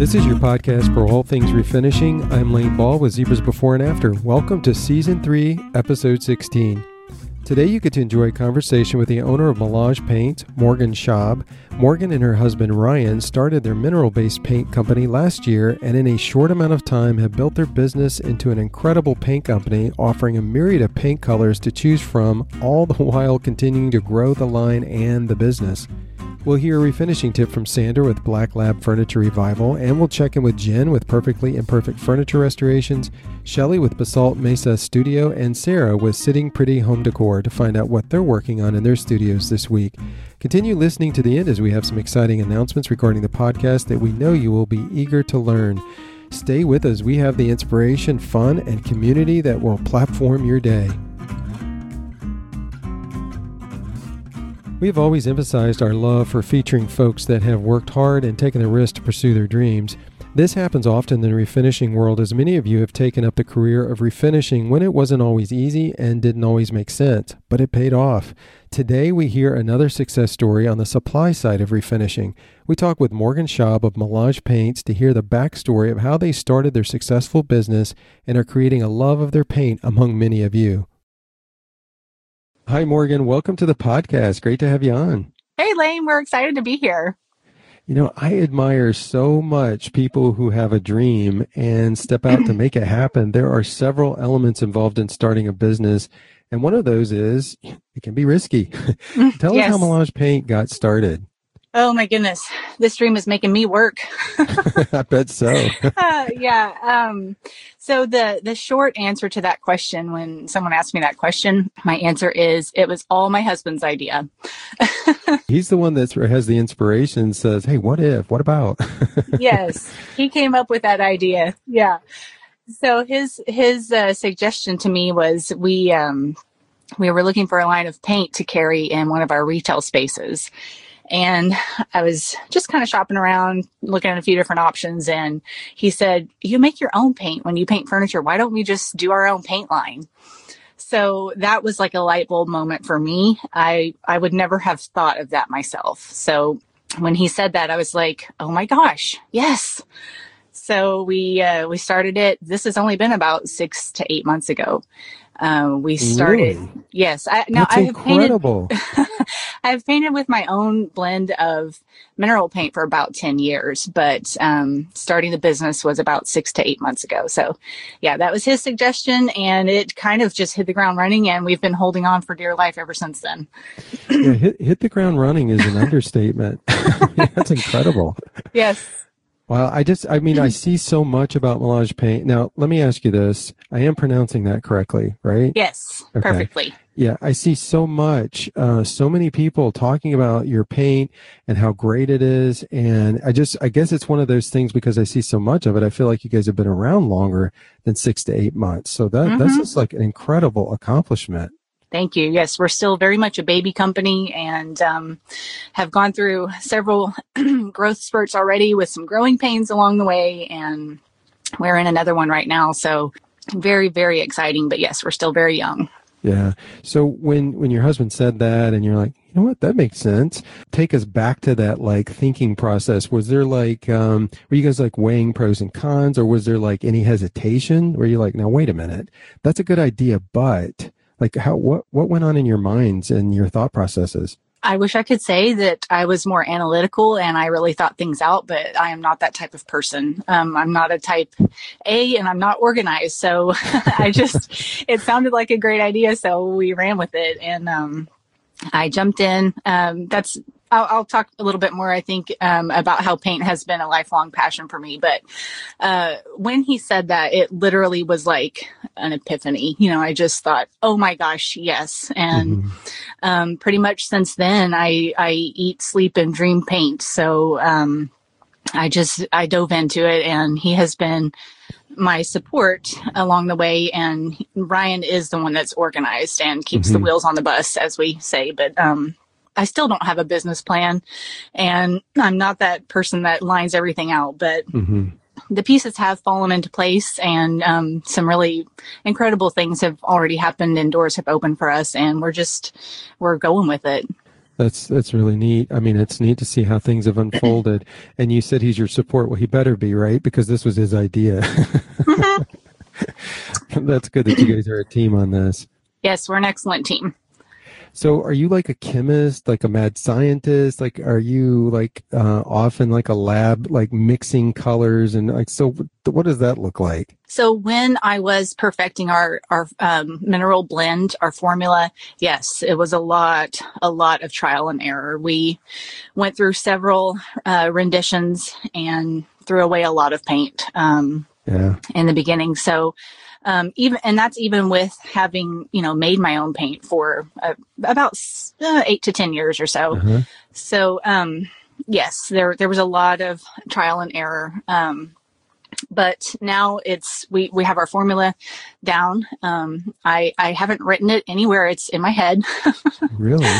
This is your podcast for all things refinishing. I'm Lane Ball with Zibra's Before and After. Welcome to Season 3, Episode 16. Today you get to enjoy a conversation with the owner of Melange Paint, Morgan Schaub. Morgan and her husband Ryan started their mineral based paint company last year and in a short amount of time have built their business into an incredible paint company offering a myriad of paint colors to choose from, all the while continuing to grow the line and the business. We'll hear a refinishing tip from Sander with Black Lab Furniture Revival, and we'll check in with Jen with Perfectly Imperfect Furniture Restorations, Shelly with Basalt Mesa Studio, and Sarah with Sitting Pretty Home Decor to find out what they're working on in their studios this week. Continue listening to the end as we have some exciting announcements regarding the podcast that we know you will be eager to learn. Stay with us. We have the inspiration, fun, and community that will platform your day. We have always emphasized our love for featuring folks that have worked hard and taken the risk to pursue their dreams. This happens often in the refinishing world as many of you have taken up the career of refinishing when it wasn't always easy and didn't always make sense, but it paid off. Today we hear another success story on the supply side of refinishing. We talk with Morgan Schaub of Melange Paints to hear the backstory of how they started their successful business and are creating a love of their paint among many of you. Hi, Morgan. Welcome to the podcast. Great to have you on. Hey, Lane. We're excited to be here. You know, I admire so much people who have a dream and step out to make it happen. There are several elements involved in starting a business, and one of those is it can be risky. Tell yes. us how Melange Paint got started. Oh my goodness, this dream is making me work. I bet so. uh, yeah. Um, so the the short answer to that question, when someone asked me that question, my answer is it was all my husband's idea. He's the one that has the inspiration. Says, "Hey, what if? What about?" yes, he came up with that idea. Yeah. So his his uh, suggestion to me was we um, we were looking for a line of paint to carry in one of our retail spaces and I was just kind of shopping around, looking at a few different options. And he said, You make your own paint when you paint furniture. Why don't we just do our own paint line? So that was like a light bulb moment for me. I, I would never have thought of that myself. So when he said that, I was like, Oh my gosh, yes. So we, uh, we started it. This has only been about six to eight months ago. Um, we started. Really? Yes. I, now That's I have incredible. painted. I've painted with my own blend of mineral paint for about ten years, but um, starting the business was about six to eight months ago. So, yeah, that was his suggestion, and it kind of just hit the ground running, and we've been holding on for dear life ever since then. yeah, hit, hit the ground running is an understatement. That's incredible. Yes. Well, I just, I mean, I see so much about Melange paint. Now, let me ask you this. I am pronouncing that correctly, right? Yes, okay. perfectly. Yeah, I see so much, uh, so many people talking about your paint and how great it is. And I just, I guess it's one of those things because I see so much of it. I feel like you guys have been around longer than six to eight months. So that, mm-hmm. that's just like an incredible accomplishment. Thank you. Yes, we're still very much a baby company and um, have gone through several growth spurts already with some growing pains along the way. And we're in another one right now. So very, very exciting. But yes, we're still very young. Yeah. So when when your husband said that and you're like, you know what, that makes sense. Take us back to that like thinking process. Was there like um were you guys like weighing pros and cons or was there like any hesitation? Were you like, now wait a minute, that's a good idea, but like how what what went on in your minds and your thought processes I wish I could say that I was more analytical and I really thought things out, but I am not that type of person. Um, I'm not a type A and I'm not organized. So I just, it sounded like a great idea. So we ran with it and, um, I jumped in. Um, that's I'll, I'll, talk a little bit more, I think, um, about how paint has been a lifelong passion for me. But uh, when he said that, it literally was like an epiphany. You know, I just thought, oh my gosh, yes. And mm-hmm. um, pretty much since then, I, I eat, sleep, and dream paint. So um, I just, I dove into it, and he has been my support along the way and Ryan is the one that's organized and keeps mm-hmm. the wheels on the bus as we say but um I still don't have a business plan and I'm not that person that lines everything out, but mm-hmm. the pieces have fallen into place and um, some really incredible things have already happened and doors have opened for us and we're just, we're going with it. That's that's really neat. I mean, it's neat to see how things have unfolded. and you said he's your support. Well, he better be right because this was his idea. Mm-hmm. that's good that you guys are a team on this. Yes, we're an excellent team. So are you like a chemist, like a mad scientist? Like, are you like uh, often like a lab, like mixing colors and like, so what does that look like? So when I was perfecting our, our um, mineral blend, our formula, yes, it was a lot, a lot of trial and error. We went through several uh, renditions and threw away a lot of paint. Um, yeah. in the beginning. So um, even and that's even with having you know made my own paint for uh, about uh, eight to ten years or so. Uh-huh. So um, yes, there there was a lot of trial and error. Um, but now it's we we have our formula down. Um, I I haven't written it anywhere. It's in my head. really.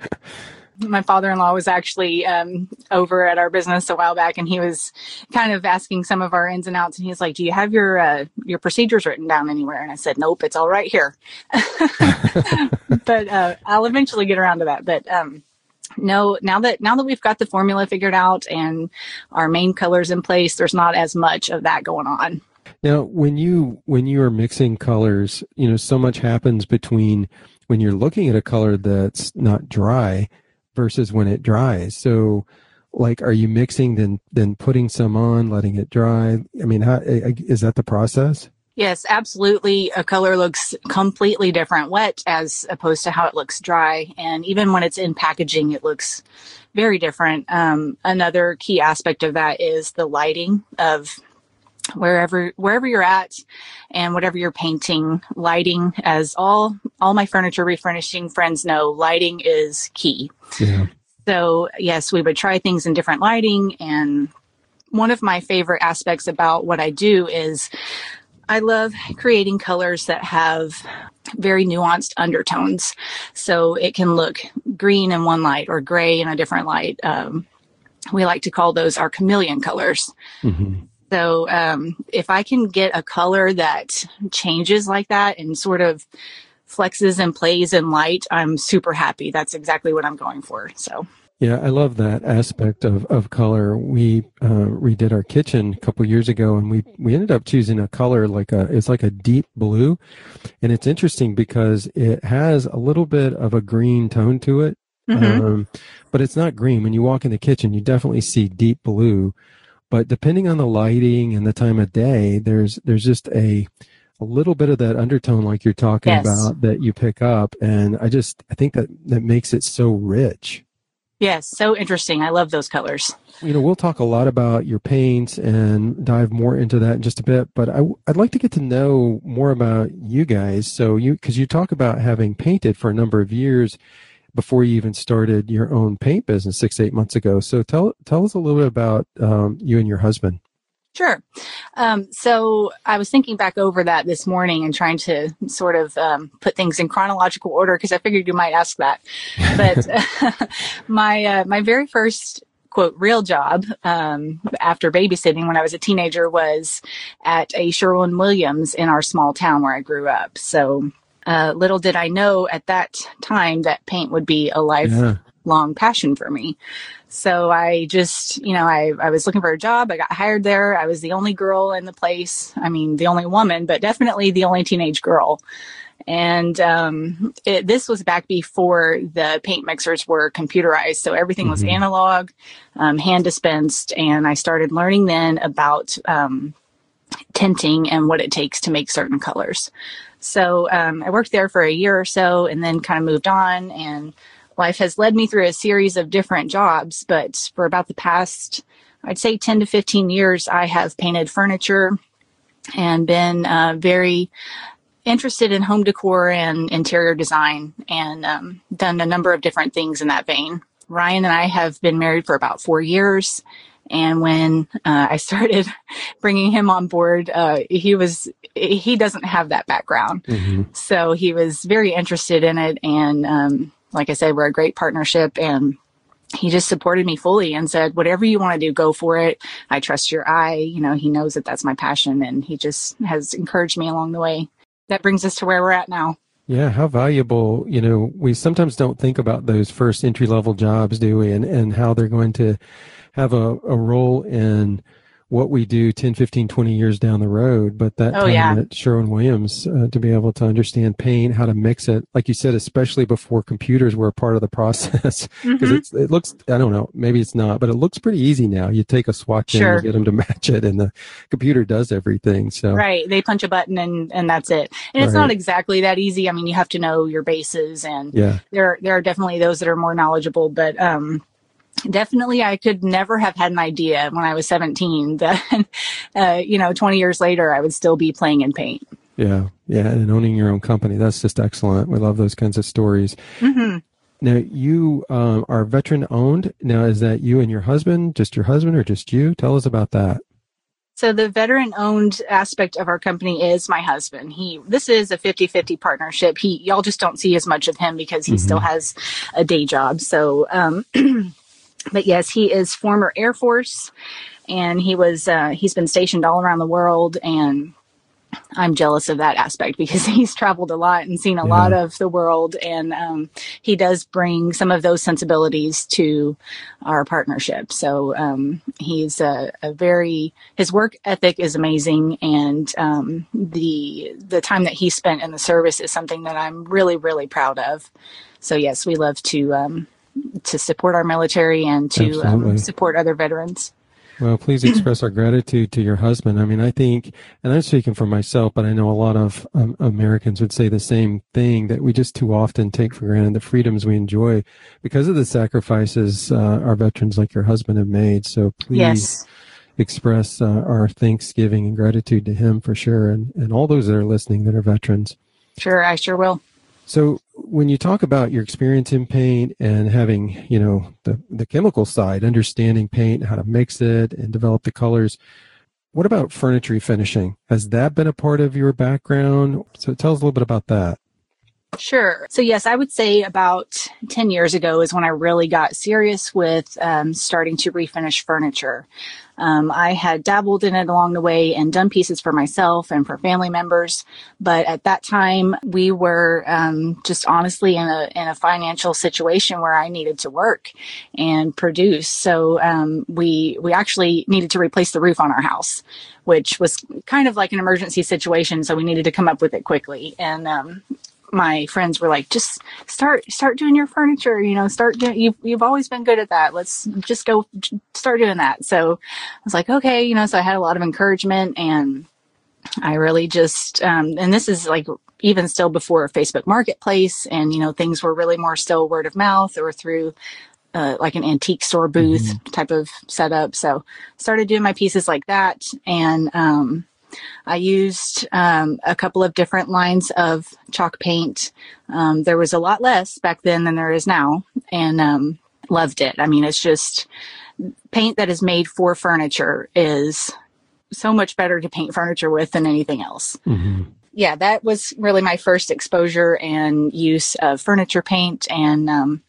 my father-in-law was actually um, over at our business a while back, and he was kind of asking some of our ins and outs. And he's like, "Do you have your uh, your procedures written down anywhere?" And I said, "Nope, it's all right here." but uh, I'll eventually get around to that. But um, no, now that now that we've got the formula figured out and our main colors in place, there's not as much of that going on. Now, when you when you are mixing colors, you know, so much happens between when you're looking at a color that's not dry versus when it dries. So, like, are you mixing then then putting some on, letting it dry? I mean, how is that the process? Yes, absolutely. A color looks completely different wet as opposed to how it looks dry. And even when it's in packaging, it looks very different. Um, another key aspect of that is the lighting of wherever wherever you're at and whatever you're painting lighting as all all my furniture refurnishing friends know lighting is key yeah. so yes we would try things in different lighting and one of my favorite aspects about what i do is i love creating colors that have very nuanced undertones so it can look green in one light or gray in a different light um, we like to call those our chameleon colors mm-hmm. So um, if I can get a color that changes like that and sort of flexes and plays in light, I'm super happy. That's exactly what I'm going for. So. Yeah, I love that aspect of, of color. We uh, redid our kitchen a couple years ago, and we we ended up choosing a color like a it's like a deep blue, and it's interesting because it has a little bit of a green tone to it, mm-hmm. um, but it's not green. When you walk in the kitchen, you definitely see deep blue, but depending on the lighting and the time of day, there's there's just a a little bit of that undertone like you're talking yes. about that you pick up and I just I think that that makes it so rich. Yes, so interesting. I love those colors. You know, we'll talk a lot about your paints and dive more into that in just a bit, but I, would like to get to know more about you guys. So you, cause you talk about having painted for a number of years before you even started your own paint business six eight months ago. So tell tell us a little bit about um, you and your husband. Sure. Um, so I was thinking back over that this morning and trying to sort of um, put things in chronological order because I figured you might ask that. But my uh, my very first quote real job um, after babysitting when I was a teenager was at a Sherwin Williams in our small town where I grew up. So uh, little did I know at that time that paint would be a lifelong yeah. passion for me. So I just, you know, I, I was looking for a job. I got hired there. I was the only girl in the place. I mean, the only woman, but definitely the only teenage girl. And um, it, this was back before the paint mixers were computerized. So everything mm-hmm. was analog, um, hand dispensed. And I started learning then about um, tinting and what it takes to make certain colors. So um, I worked there for a year or so and then kind of moved on. And life has led me through a series of different jobs. But for about the past, I'd say 10 to 15 years, I have painted furniture and been uh, very interested in home decor and interior design and um, done a number of different things in that vein. Ryan and I have been married for about four years. And when uh, I started bringing him on board, uh, he was he doesn't have that background, mm-hmm. so he was very interested in it. And um, like I said, we're a great partnership, and he just supported me fully and said, "Whatever you want to do, go for it. I trust your eye. You know, he knows that that's my passion, and he just has encouraged me along the way. That brings us to where we're at now." Yeah, how valuable, you know, we sometimes don't think about those first entry level jobs, do we? And, and how they're going to have a, a role in what we do 10, 15, 20 years down the road. But that Oh, time yeah. at Sherwin Williams uh, to be able to understand paint, how to mix it, like you said, especially before computers were a part of the process. Because Mhm. it looks, I don't know, maybe it's not, but it looks pretty easy now. You take a swatch in, Sure. you get them to match it, and the computer does everything. So, Right. They punch a button and, and that's it. And it's not exactly that easy. I mean, you have to know your bases and yeah. there, there are definitely those that are more knowledgeable, but, um, definitely I could never have had an idea when I was 17 that, uh, you know, 20 years later, I would still be playing in paint. Yeah, yeah, and owning your own company. That's just excellent. We love those kinds of stories. hmm Now, you um, are veteran owned. Now, is that you and your husband, just your husband, or just you? Tell us about that. So the veteran owned aspect of our company is my husband. He, this is a 50-50 partnership. He, y'all just don't see as much of him because he Mhm. still has a day job. So, um, but yes, he is former Air Force and he was, uh, he's been stationed all around the world and I'm jealous of that aspect because he's traveled a lot and seen a Yeah. lot of the world and, um, he does bring some of those sensibilities to our partnership. So, um, he's a, a very, his work ethic is amazing and, um, the, the time that he spent in the service is something that I'm really, really proud of. So yes, we love to, um, to support our military and to um, support other veterans. Well, please express our gratitude to your husband. I mean, I think, and I'm speaking for myself, but I know a lot of um, Americans would say the same thing that we just too often take for granted the freedoms we enjoy because of the sacrifices uh, our veterans like your husband have made. So please Yes. express uh, our thanksgiving and gratitude to him for sure, and, and all those that are listening that are veterans. Sure. I sure will. So when you talk about your experience in paint and having, you know, the, the chemical side, understanding paint, how to mix it and develop the colors, what about furniture finishing? Has that been a part of your background? So tell us a little bit about that. Sure. So yes, I would say about 10 years ago is when I really got serious with um, starting to refinish furniture. Um, I had dabbled in it along the way and done pieces for myself and for family members, but at that time we were um, just honestly in a in a financial situation where I needed to work and produce. So um, we we actually needed to replace the roof on our house, which was kind of like an emergency situation. So we needed to come up with it quickly, and um, my friends were like, just start, start doing your furniture, you know, start doing, you've, you've always been good at that. Let's just go start doing that. So I was like, okay, you know, so I had a lot of encouragement and I really just, um, and this is like even still before Facebook marketplace and, you know, things were really more still word of mouth or through, uh, like an antique store booth type of setup. So started doing my pieces like that. And, um, I used um, a couple of different lines of chalk paint. Um, there was a lot less back then than there is now, and um, loved it. I mean, it's just paint that is made for furniture is so much better to paint furniture with than anything else. Mm-hmm. Yeah, that was really my first exposure and use of furniture paint. And um,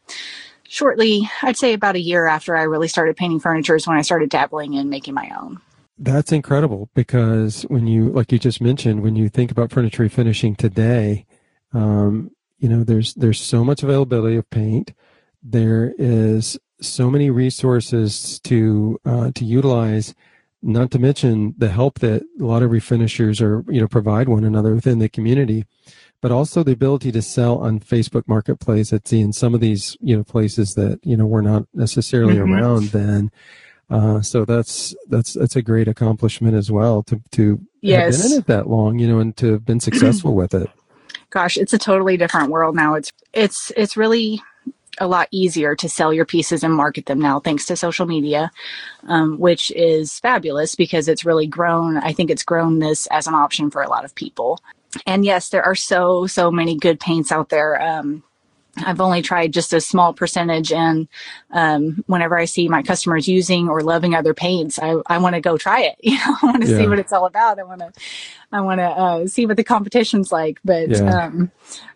shortly, I'd say about a year after I really started painting furniture is when I started dabbling in making my own. That's incredible because when you, like you just mentioned, when you think about furniture finishing today, um, you know, there's there's so much availability of paint. There is so many resources to uh, to utilize. Not to mention the help that a lot of refinishers are, you know, provide one another within the community, but also the ability to sell on Facebook Marketplace. At in some of these, you know, places that you know were not necessarily Mhm. around then. Uh, so that's that's that's a great accomplishment as well to to have been in it that long, you know, and to have been successful with it. gosh, it's a totally different world now. It's it's it's really a lot easier to sell your pieces and market them now thanks to social media, um, which is fabulous because it's really grown. I think it's grown this as an option for a lot of people. And yes, there are so so many good paints out there. Um, I've only tried just a small percentage, and um, whenever I see my customers using or loving other paints, I, I want to go try it. You know, I want to Yeah. see what it's all about. I want to I want to uh, see what the competition's like. But Yeah. um,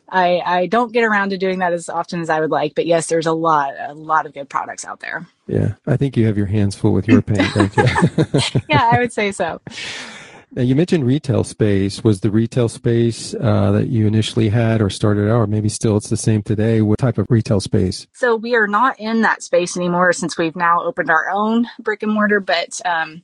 I I don't get around to doing that as often as I would like. But yes, there's a lot a lot of good products out there. Yeah, I think you have your hands full with your paint, don't you? Yeah, I would say so. Now you mentioned retail space. Was the retail space uh, that you initially had or started out, or maybe still it's the same today? What type of retail space? So we are not in that space anymore since we've now opened our own brick and mortar. But um,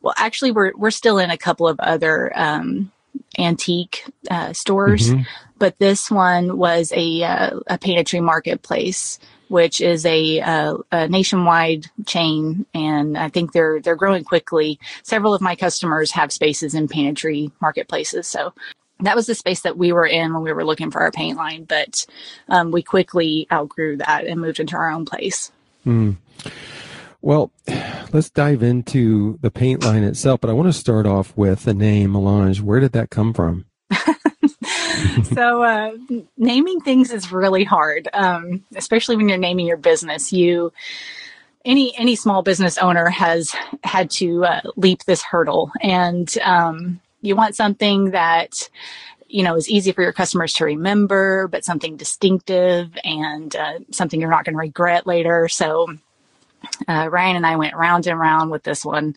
well, actually, we're we're still in a couple of other um, antique uh, stores, mm-hmm. but this one was a uh, a Painted Tree marketplace which is a, uh, a, nationwide chain, and I think they're they're growing quickly. Several of my customers have spaces in Painted Tree marketplaces, so that was the space that we were in when we were looking for our paint line. But um, we quickly outgrew that and moved into our own place. Mm. Well, let's dive into the paint line itself, but I want to start off with the name Melange. Where did that come from? so uh, naming things is really hard, um, especially when you're naming your business. You any any small business owner has had to uh, leap this hurdle, and um, you want something that you know is easy for your customers to remember, but something distinctive and uh, something you're not going to regret later. So. Uh, Ryan and I went round and round with this one,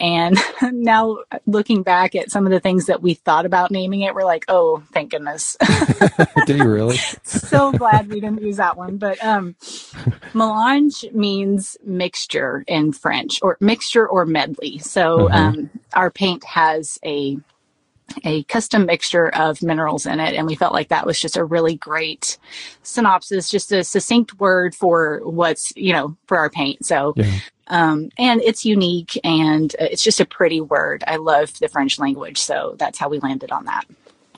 and now looking back at some of the things that we thought about naming it, we're like, oh, thank goodness. Do you really? so glad we didn't use that one. But um, melange means mixture in French, or mixture or medley. So uh-huh. um, our paint has a a custom mixture of minerals in it. And we felt like that was just a really great synopsis, just a succinct word for what's, you know, for our paint. So yeah. Um, and it's unique and it's just a pretty word. I love the French language, so that's how we landed on that.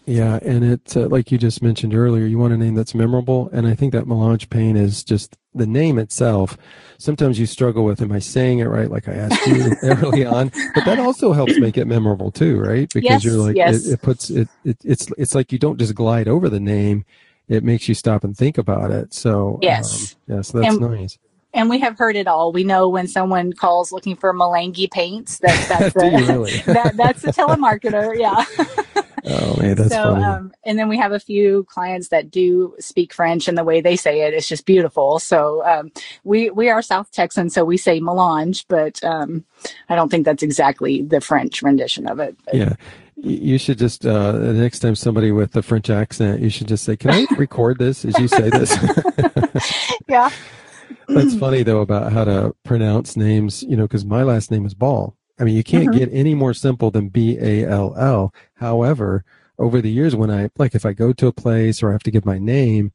Yeah, and it uh, like you just mentioned earlier, you want a name that's memorable, and I think that Melange Paint is just the name itself. Sometimes you struggle with, am I saying it right? Like I asked you early on, but that also helps make it memorable too, right? Because yes, you're like, yes. it, it, puts it, it, it's it's like you don't just glide over the name; it makes you stop and think about it. So yes, um, yeah, so that's and, nice and we have heard it all. We know when someone calls looking for Melange paints, that that's a, really? that, that's a telemarketer. Yeah. Oh man, that's so, funny. Um, and then we have a few clients that do speak French, and the way they say it is just beautiful. So um, we we are South Texan, so we say melange, but um, I don't think that's exactly the French rendition of it. But. Yeah. You should just uh, the next time somebody with a French accent, you should just say, "Can I record this as you say this?" yeah, that's funny though about how to pronounce names, you know, because my last name is Ball. I mean, you can't mm-hmm. get any more simple than B A L L. However, over the years, when I like, if I go to a place or I have to give my name,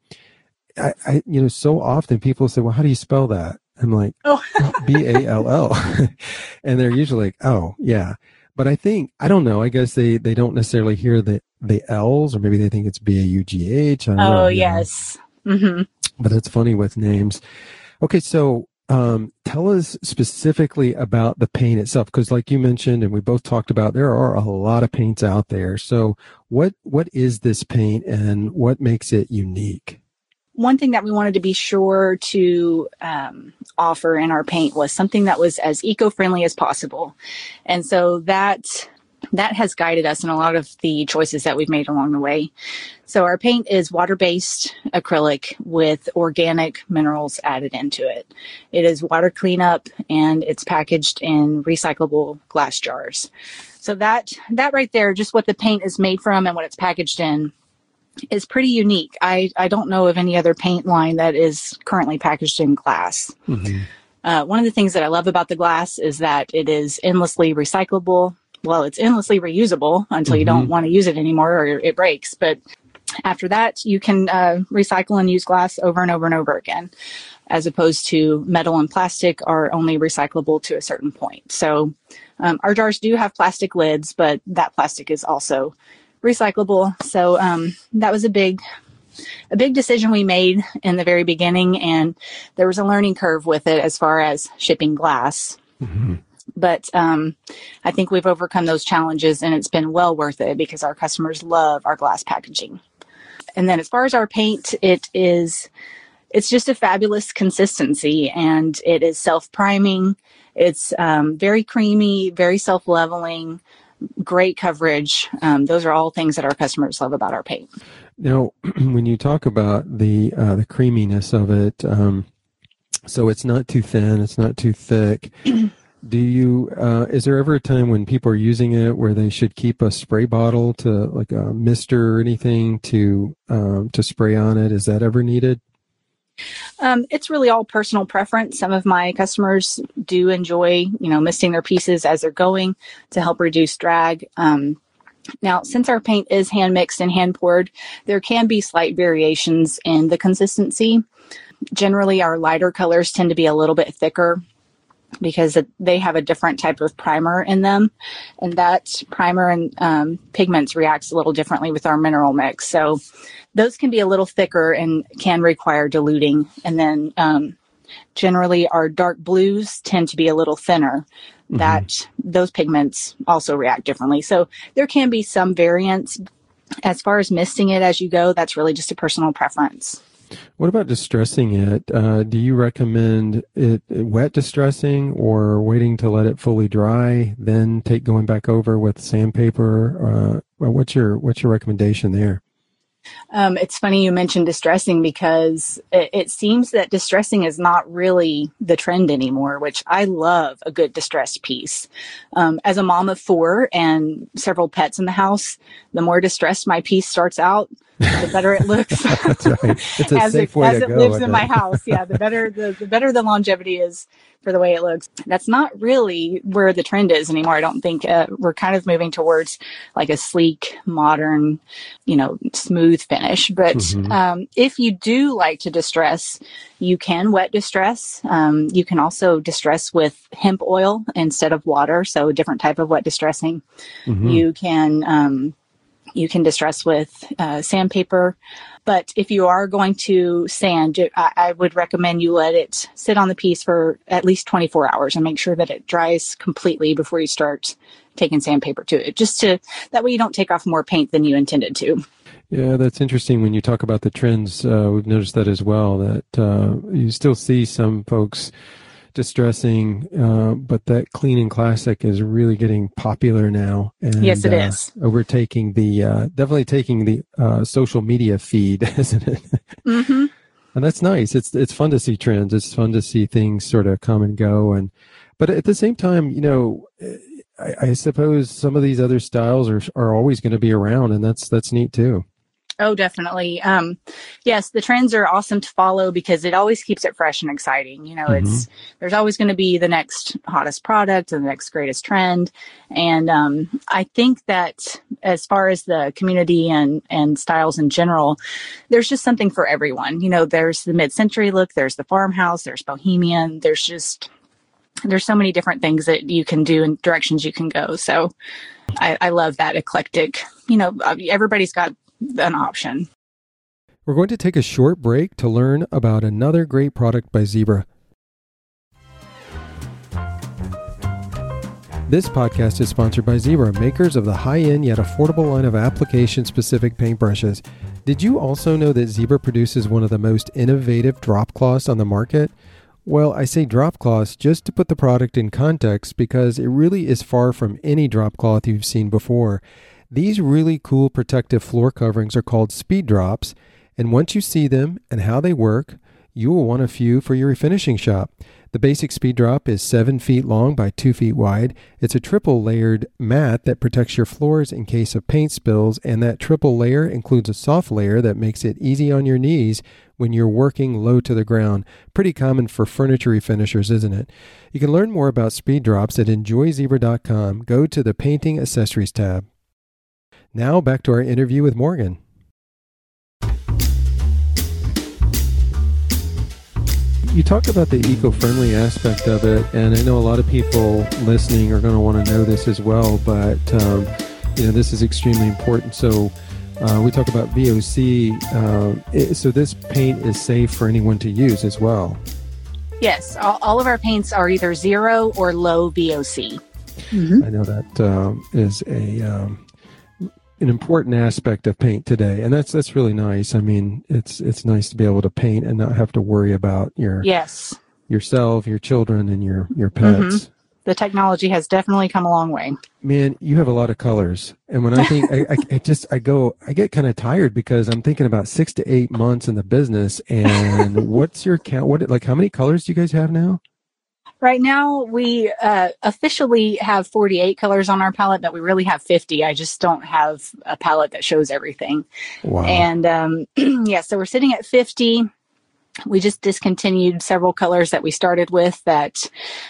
I, I you know, so often people say, "Well, how do you spell that?" I'm like, oh. B A L L, and they're usually like, "Oh, yeah." But I think I don't know. I guess they they don't necessarily hear the the L's, or maybe they think it's B A U G H. Oh know, yes. Mm-hmm. But it's funny with names. Okay, so um, tell us specifically about the paint itself, because like you mentioned, and we both talked about, there are a lot of paints out there. So what what is this paint, and what makes it unique? One thing that we wanted to be sure to um, offer in our paint was something that was as eco-friendly as possible, and so that that has guided us in a lot of the choices that we've made along the way. So our paint is water-based acrylic with organic minerals added into it. It is water cleanup and it's packaged in recyclable glass jars. So that that right there, just what the paint is made from and what it's packaged in, is pretty unique. I, I don't know of any other paint line that is currently packaged in glass. Mm-hmm. Uh, one of the things that I love about the glass is that it is endlessly recyclable well, it's endlessly reusable until mm-hmm. you don't mm-hmm. want to use it anymore or it breaks. But after that, you can uh, recycle and use glass over and over and over again, as opposed to metal and plastic are only recyclable to a certain point. So um, our jars do have plastic lids, but that plastic is also recyclable. So um, that was a big a big decision we made in the very beginning, and there was a learning curve with it as far as shipping glass. Mm-hmm. But um, I think we've overcome those challenges and it's been well worth it because our customers love our glass packaging. And then as far as our paint, it is it's just a fabulous consistency and it is self priming. It's um, very creamy, very self leveling, great coverage. Um, those are all things that our customers love about our paint. Now, when you talk about the uh, the creaminess of it, um, so it's not too thin, it's not too thick. Do you? Uh, is there ever a time when people are using it where they should keep a spray bottle to like a mister or anything to um, to spray on it? Is that ever needed? Um, it's really all personal preference. Some of my customers do enjoy, you know, misting their pieces as they're going to help reduce drag. Um, now, since our paint is hand mixed and hand poured, there can be slight variations in the consistency. Generally, our lighter colors tend to be a little bit thicker because they have a different type of primer in them, and that primer and um, pigments reacts a little differently with our mineral mix. So those can be a little thicker and can require diluting. And then um, generally, our dark blues tend to be a little thinner. Mm-hmm. That those pigments also react differently. So there can be some variance. As far as misting it as you go, that's really just a personal preference. What about distressing it? Uh, do you recommend it wet distressing or waiting to let it fully dry, then take going back over with sandpaper? Uh, what's your what's your recommendation there? Um, it's funny you mentioned distressing because it, it, seems that distressing is not really the trend anymore, which I love a good distressed piece. Um, as a mom of four and several pets in the house, the more distressed my piece starts out, the better it looks. Right. It's a as it, as it lives in my house. Yeah, the better the, the better the longevity is for the way it looks. That's not really where the trend is anymore. I don't think uh, we're kind of moving towards like a sleek, modern, you know, smooth finish. But mm-hmm. um, if you do like to distress, you can wet distress. Um, you can also distress with hemp oil instead of water, so a different type of wet distressing. Mm-hmm. You can um, you can distress with uh, sandpaper. But if you are going to sand, I, I, would recommend you let it sit on the piece for at least 24 hours and make sure that it dries completely before you start taking sandpaper to it. Just to, that way you don't take off more paint than you intended to. Yeah, that's interesting when you talk about the trends. Uh, we've noticed that as well, that uh, you still see some folks distressing, uh, but that clean and classic is really getting popular now. And, yes, it uh, is overtaking the uh, definitely taking the uh, social media feed, isn't it? Mm-hmm. and that's nice. It's it's fun to see trends. It's fun to see things sort of come and go. And but at the same time, you know. I, I suppose some of these other styles are are always going to be around, and that's that's neat too. Oh, definitely. Um, yes, the trends are awesome to follow because it always keeps it fresh and exciting. You know, mm-hmm. it's there's always going to be the next hottest product and the next greatest trend, and um, I think that as far as the community and and styles in general, there's just something for everyone. You know, there's the mid-century look, there's the farmhouse, there's bohemian, there's just there's so many different things that you can do and directions you can go. So I, I love that eclectic. You know, everybody's got an option. We're going to take a short break to learn about another great product by Zibra. This podcast is sponsored by Zibra, makers of the high end yet affordable line of application specific paintbrushes. Did you also know that Zibra produces one of the most innovative drop cloths on the market? Well, I say drop cloths just to put the product in context because it really is far from any drop cloth you've seen before. These really cool protective floor coverings are called speed drops, and once you see them and how they work, you will want a few for your refinishing shop. The basic speed drop is 7 feet long by 2 feet wide. It's a triple layered mat that protects your floors in case of paint spills, and that triple layer includes a soft layer that makes it easy on your knees when you're working low to the ground. Pretty common for furniture refinishers, isn't it? You can learn more about speed drops at enjoyzibra.com. Go to the Painting Accessories tab. Now back to our interview with Morgan. You talk about the eco-friendly aspect of it, and I know a lot of people listening are going to want to know this as well. But um, you know, this is extremely important. So uh, we talk about VOC. Uh, it, so this paint is safe for anyone to use as well. Yes, all, all of our paints are either zero or low VOC. Mm-hmm. I know that um, is a um, an important aspect of paint today, and that's that's really nice. I mean, it's it's nice to be able to paint and not have to worry about your yes yourself, your children, and your your pets. Mm-hmm. The technology has definitely come a long way. Man, you have a lot of colors, and when I think, I, I, I, just I go, I get kind of tired because I'm thinking about six to eight months in the business, and what's your count? What like how many colors do you guys have now? Right now, we uh, officially have 48 colors on our palette, but we really have 50. I just don't have a palette that shows everything. Wow. And um, yeah, so we're sitting at 50 we just discontinued several colors that we started with that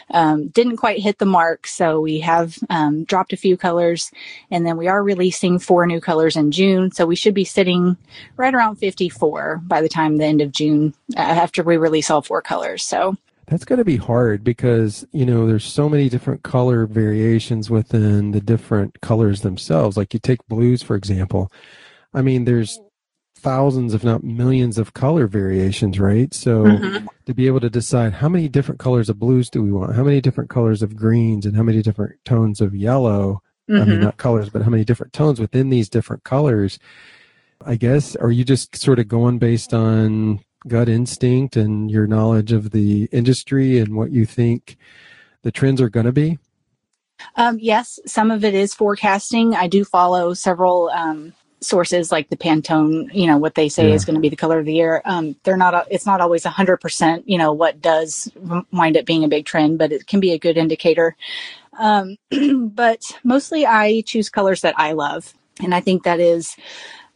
um, didn't quite hit the mark. So we have um, dropped a few colors and then we are releasing four new colors in June. So we should be sitting right around 54 by the time the end of June uh, after we release all four colors. So that's going to be hard because, you know, there's so many different color variations within the different colors themselves. Like you take blues, for example. I mean, there's thousands, if not millions, of color variations, right? So mm-hmm. to be able to decide how many different colors of blues do we want, how many different colors of greens, and how many different tones of yellow. Mm-hmm. I mean, mm-hmm. not colors, but how many different tones within these different colors. I guess, are you just sort of going based on gut instinct and your knowledge of the industry and what you think the trends are going to be? Um, yes, some of it is forecasting. I do follow several um, sources like the Pantone, you know, what they say yeah. is going to be the color of the year. Um, they're not, it's not always 100%, you know, what does wind up being a big trend, but it can be a good indicator. Um, but mostly I choose colors that I love. And I think that is,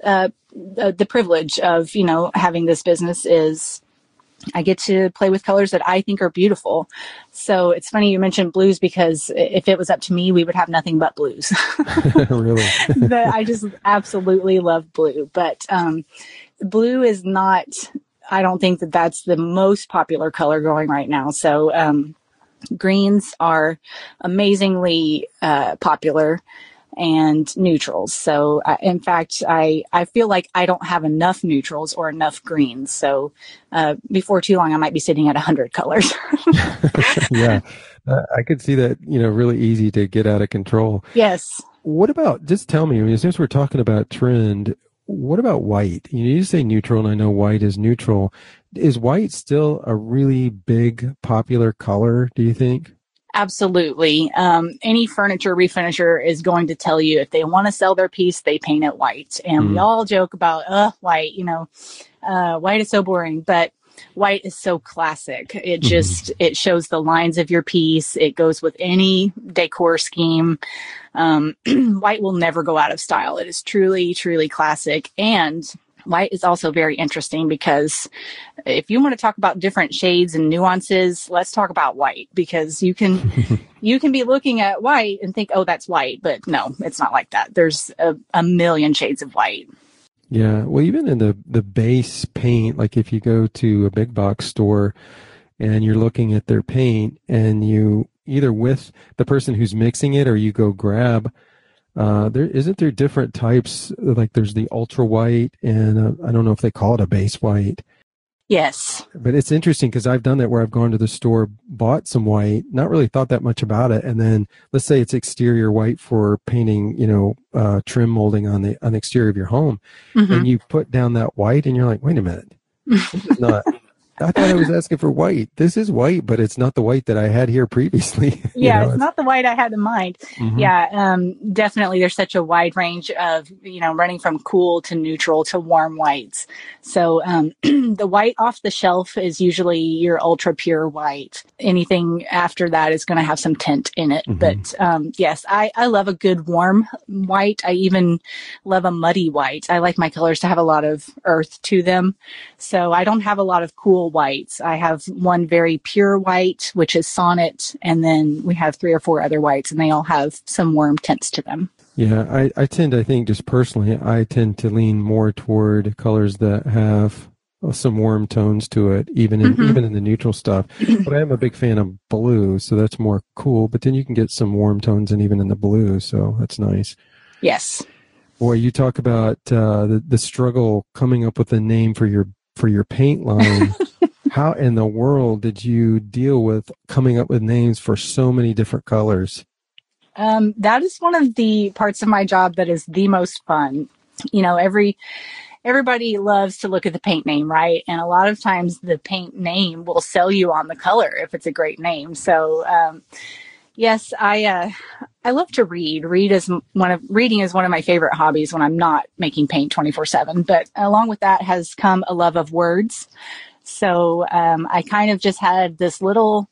uh, the, the privilege of, you know, having this business is I get to play with colors that I think are beautiful. So it's funny you mentioned blues because if it was up to me, we would have nothing but blues. really? I just absolutely love blue. But um, blue is not, I don't think that that's the most popular color going right now. So um, greens are amazingly uh, popular and neutrals. So, uh, in fact, I, I feel like I don't have enough neutrals or enough greens. So, uh, before too long, I might be sitting at 100 colors. yeah, uh, I could see that, you know, really easy to get out of control. Yes. What about, just tell me, I mean, since we're talking about trend, what about white? You, know, you say neutral, and I know white is neutral. Is white still a really big popular color, do you think? Absolutely. Um, any furniture refinisher is going to tell you if they want to sell their piece, they paint it white. And mm. we all joke about, uh, white, you know, uh, white is so boring, but white is so classic. It mm-hmm. just, mm-hmm. it shows the lines of your piece. It goes with any decor scheme. Um, white will never go out of style. It is truly, truly classic. And White is also very interesting because if you want to talk about different shades and nuances, let's talk about white because you can you can be looking at white and think, oh, that's white, but no, it's not like that. There's a, a million shades of white. Yeah, well, even in the the base paint, like if you go to a big box store and you're looking at their paint, and you either with the person who's mixing it or you go grab uh, there isn't there different types like there's the ultra white and uh, I don't know if they call it a base white. Yes. But it's interesting because I've done that where I've gone to the store, bought some white, not really thought that much about it, and then let's say it's exterior white for painting, you know, uh, trim molding on the on the exterior of your home, mm-hmm. and you put down that white, and you're like, wait a minute, this is not I thought I was asking for white. This is white, but it's not the white that I had here previously. yeah, know, it's, it's, not the white I had in mind. Mm-hmm. Yeah, um, definitely. There's such a wide range of you know running from cool to neutral to warm whites. So um, the white off the shelf is usually your ultra pure white. Anything after that is going to have some tint in it. Mm-hmm. But um, yes, I I love a good warm white. I even love a muddy white. I like my colors to have a lot of earth to them. So I don't have a lot of cool whites. I have one very pure white, which is Sonnet, and then we have three or four other whites, and they all have some warm tints to them. Yeah, I, I tend, I think, just personally, I tend to lean more toward colors that have some warm tones to it, even in mm-hmm. even in the neutral stuff. but I am a big fan of blue, so that's more cool. But then you can get some warm tones, and even in the blue, so that's nice. Yes. Boy, you talk about uh, the the struggle coming up with a name for your for your paint line. How in the world did you deal with coming up with names for so many different colors? Um, that is one of the parts of my job that is the most fun. You know, every everybody loves to look at the paint name, right? And a lot of times the paint name will sell you on the color if it's a great name. So, um, yes, I uh, I love to read. Read is one of reading is one of my favorite hobbies when I'm not making paint 24 seven. But along with that has come a love of words. So um, I kind of just had this little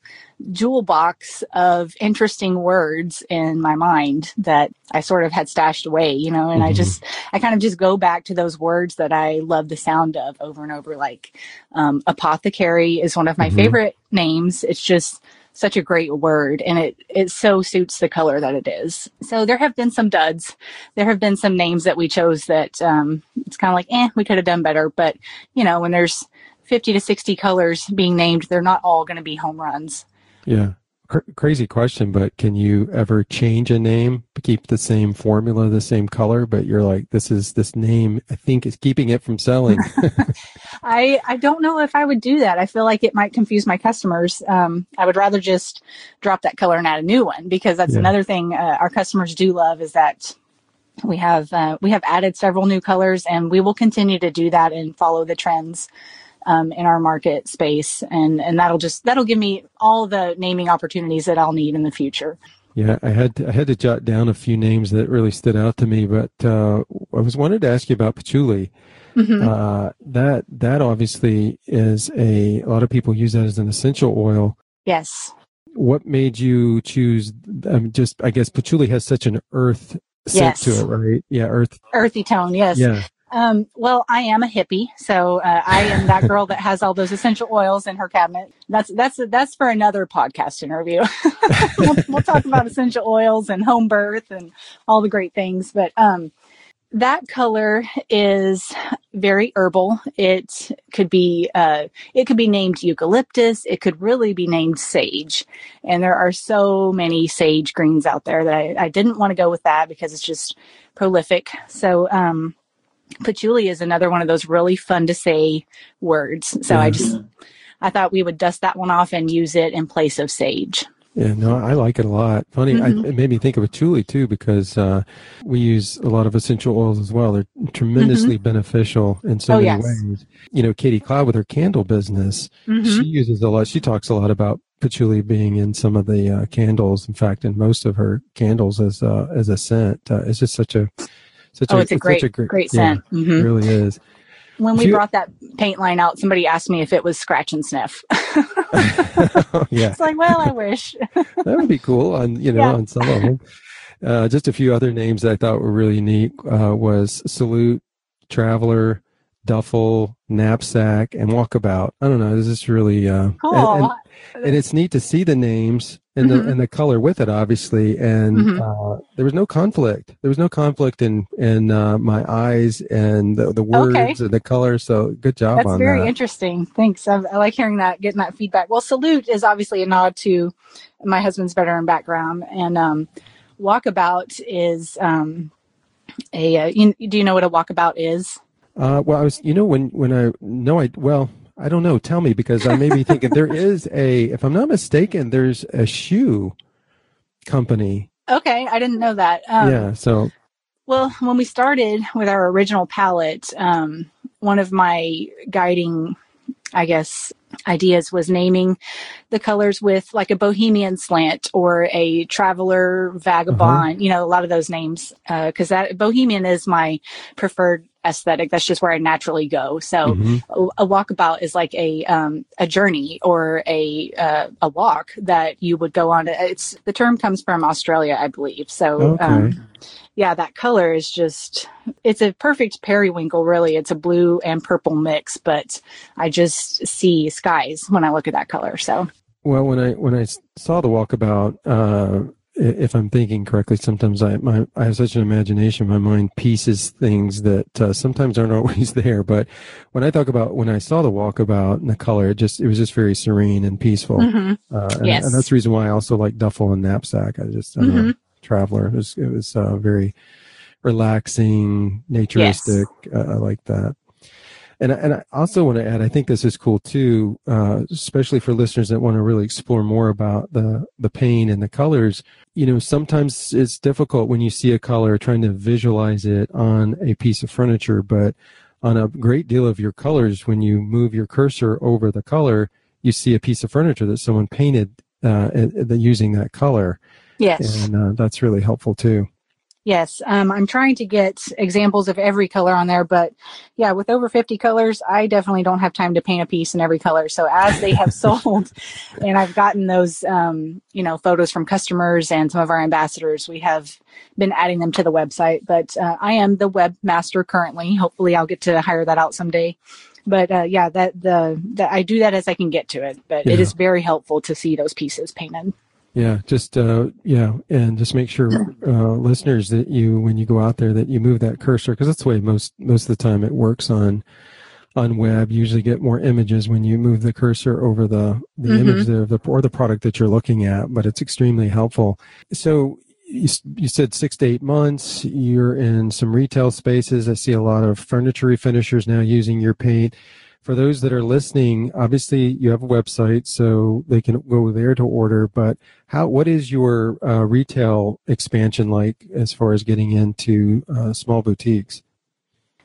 jewel box of interesting words in my mind that I sort of had stashed away, you know, and mm-hmm. I just, I kind of just go back to those words that I love the sound of over and over. Like, um, apothecary is one of my mm-hmm. favorite names. It's just, such a great word and it it so suits the color that it is. So there have been some duds. There have been some names that we chose that um, it's kind of like, eh, we could have done better. But you know, when there's 50 to 60 colors being named, they're not all going to be home runs. Yeah. Cr- crazy question, but can you ever change a name, keep the same formula, the same color, but you're like, this is this name, I think is keeping it from selling. I, I don't know if I would do that. I feel like it might confuse my customers. Um, I would rather just drop that color and add a new one because that's yeah. another thing uh, our customers do love is that we have uh, we have added several new colors and we will continue to do that and follow the trends um, in our market space, and and that'll just that'll give me all the naming opportunities that I'll need in the future. Yeah, I had to, I had to jot down a few names that really stood out to me, but uh, I was wanted to ask you about patchouli. Mm-hmm. Uh, that that obviously is a, a lot of people use that as an essential oil. Yes. What made you choose? Um, just I guess patchouli has such an earth scent yes. to it, right? Yeah, earth. Earthy tone. Yes. Yeah. Um, well, I am a hippie, so uh, I am that girl that has all those essential oils in her cabinet. That's that's that's for another podcast interview. we'll, we'll, talk about essential oils and home birth and all the great things. But um, that color is very herbal. It could be uh, it could be named eucalyptus. It could really be named sage. And there are so many sage greens out there that I, I didn't want to go with that because it's just prolific. So um, patchouli is another one of those really fun to say words. So yeah. I just I thought we would dust that one off and use it in place of sage. Yeah, no, I like it a lot. Funny, mm-hmm. I, it made me think of patchouli too because uh, we use a lot of essential oils as well. They're tremendously mm-hmm. beneficial in so oh, many yes. ways. You know, Katie Cloud with her candle business, mm-hmm. she uses a lot. She talks a lot about patchouli being in some of the uh, candles. In fact, in most of her candles as uh, as a scent. Uh, it's just such a such oh, a, it's a great, a great, great scent. Yeah, mm-hmm. It really is. When we you, brought that paint line out, somebody asked me if it was scratch and sniff. yeah, it's like, well, I wish that would be cool on you know yeah. on some of them. Uh, just a few other names that I thought were really neat uh, was Salute, Traveler, Duffel, Knapsack, and Walkabout. I don't know. This is really uh, cool. And, and, and, it's neat to see the names and mm-hmm. the and the color with it, obviously. And mm-hmm. uh, there was no conflict. There was no conflict in in uh, my eyes and the, the words okay. and the color. So good job That's very that. interesting. Thanks. I, I, like hearing that, getting that feedback. Well, salute is obviously a nod to my husband's veteran background, and um, walkabout is um, a. Uh, you, do you know what a walkabout is? Uh, well, I was, you know, when when I no, I well, I don't know. Tell me because I may be thinking there is a, if I'm not mistaken, there's a shoe company. Okay, I didn't know that. Um, yeah. So. Well, when we started with our original palette, um, one of my guiding, I guess, ideas was naming the colors with like a bohemian slant or a traveler vagabond uh-huh. you know a lot of those names because uh, that bohemian is my preferred aesthetic. That's just where I naturally go. So mm-hmm. a, a, walkabout is like a um, a journey or a uh, a walk that you would go on. It's the term comes from Australia, I believe. So okay. um, yeah, that color is just it's a perfect periwinkle. Really, it's a blue and purple mix, but I just see skies when I look at that color. So. Well, when I when I saw the walkabout, uh, if I'm thinking correctly, sometimes I my I have such an imagination. My mind pieces things that uh, sometimes aren't always there. But when I talk about when I saw the walkabout and the color, it just it was just very serene and peaceful. Mm-hmm. Uh, and, yes. and, that's the reason why I also like duffel and knapsack. I just I'm mm-hmm. a traveler. It was, it was uh, very relaxing, naturistic. Yes. Uh, I like that. And and I also want to add, I think this is cool too, uh, especially for listeners that want to really explore more about the the paint and the colors. You know, sometimes it's difficult when you see a color trying to visualize it on a piece of furniture, but on a great deal of your colors, when you move your cursor over the color, you see a piece of furniture that someone painted uh, using that color. Yes, and uh, that's really helpful too. Yes, um, I'm trying to get examples of every color on there, but yeah, with over 50 colors, I definitely don't have time to paint a piece in every color. So as they have sold, and I've gotten those, um, you know, photos from customers and some of our ambassadors, we have been adding them to the website. But uh, I am the webmaster currently. Hopefully, I'll get to hire that out someday. But uh, yeah, that the that I do that as I can get to it. But yeah. it is very helpful to see those pieces painted. Yeah, just uh, yeah, and just make sure uh, listeners that you when you go out there that you move that cursor because that's the way most most of the time it works on on web. You usually get more images when you move the cursor over the the mm-hmm. image of the or the product that you're looking at, but it's extremely helpful. So you, you said six to eight months. You're in some retail spaces. I see a lot of furniture refinishers now using your paint for those that are listening, obviously you have a website, so they can go there to order. But how? What is your uh, retail expansion like as far as getting into uh, small boutiques?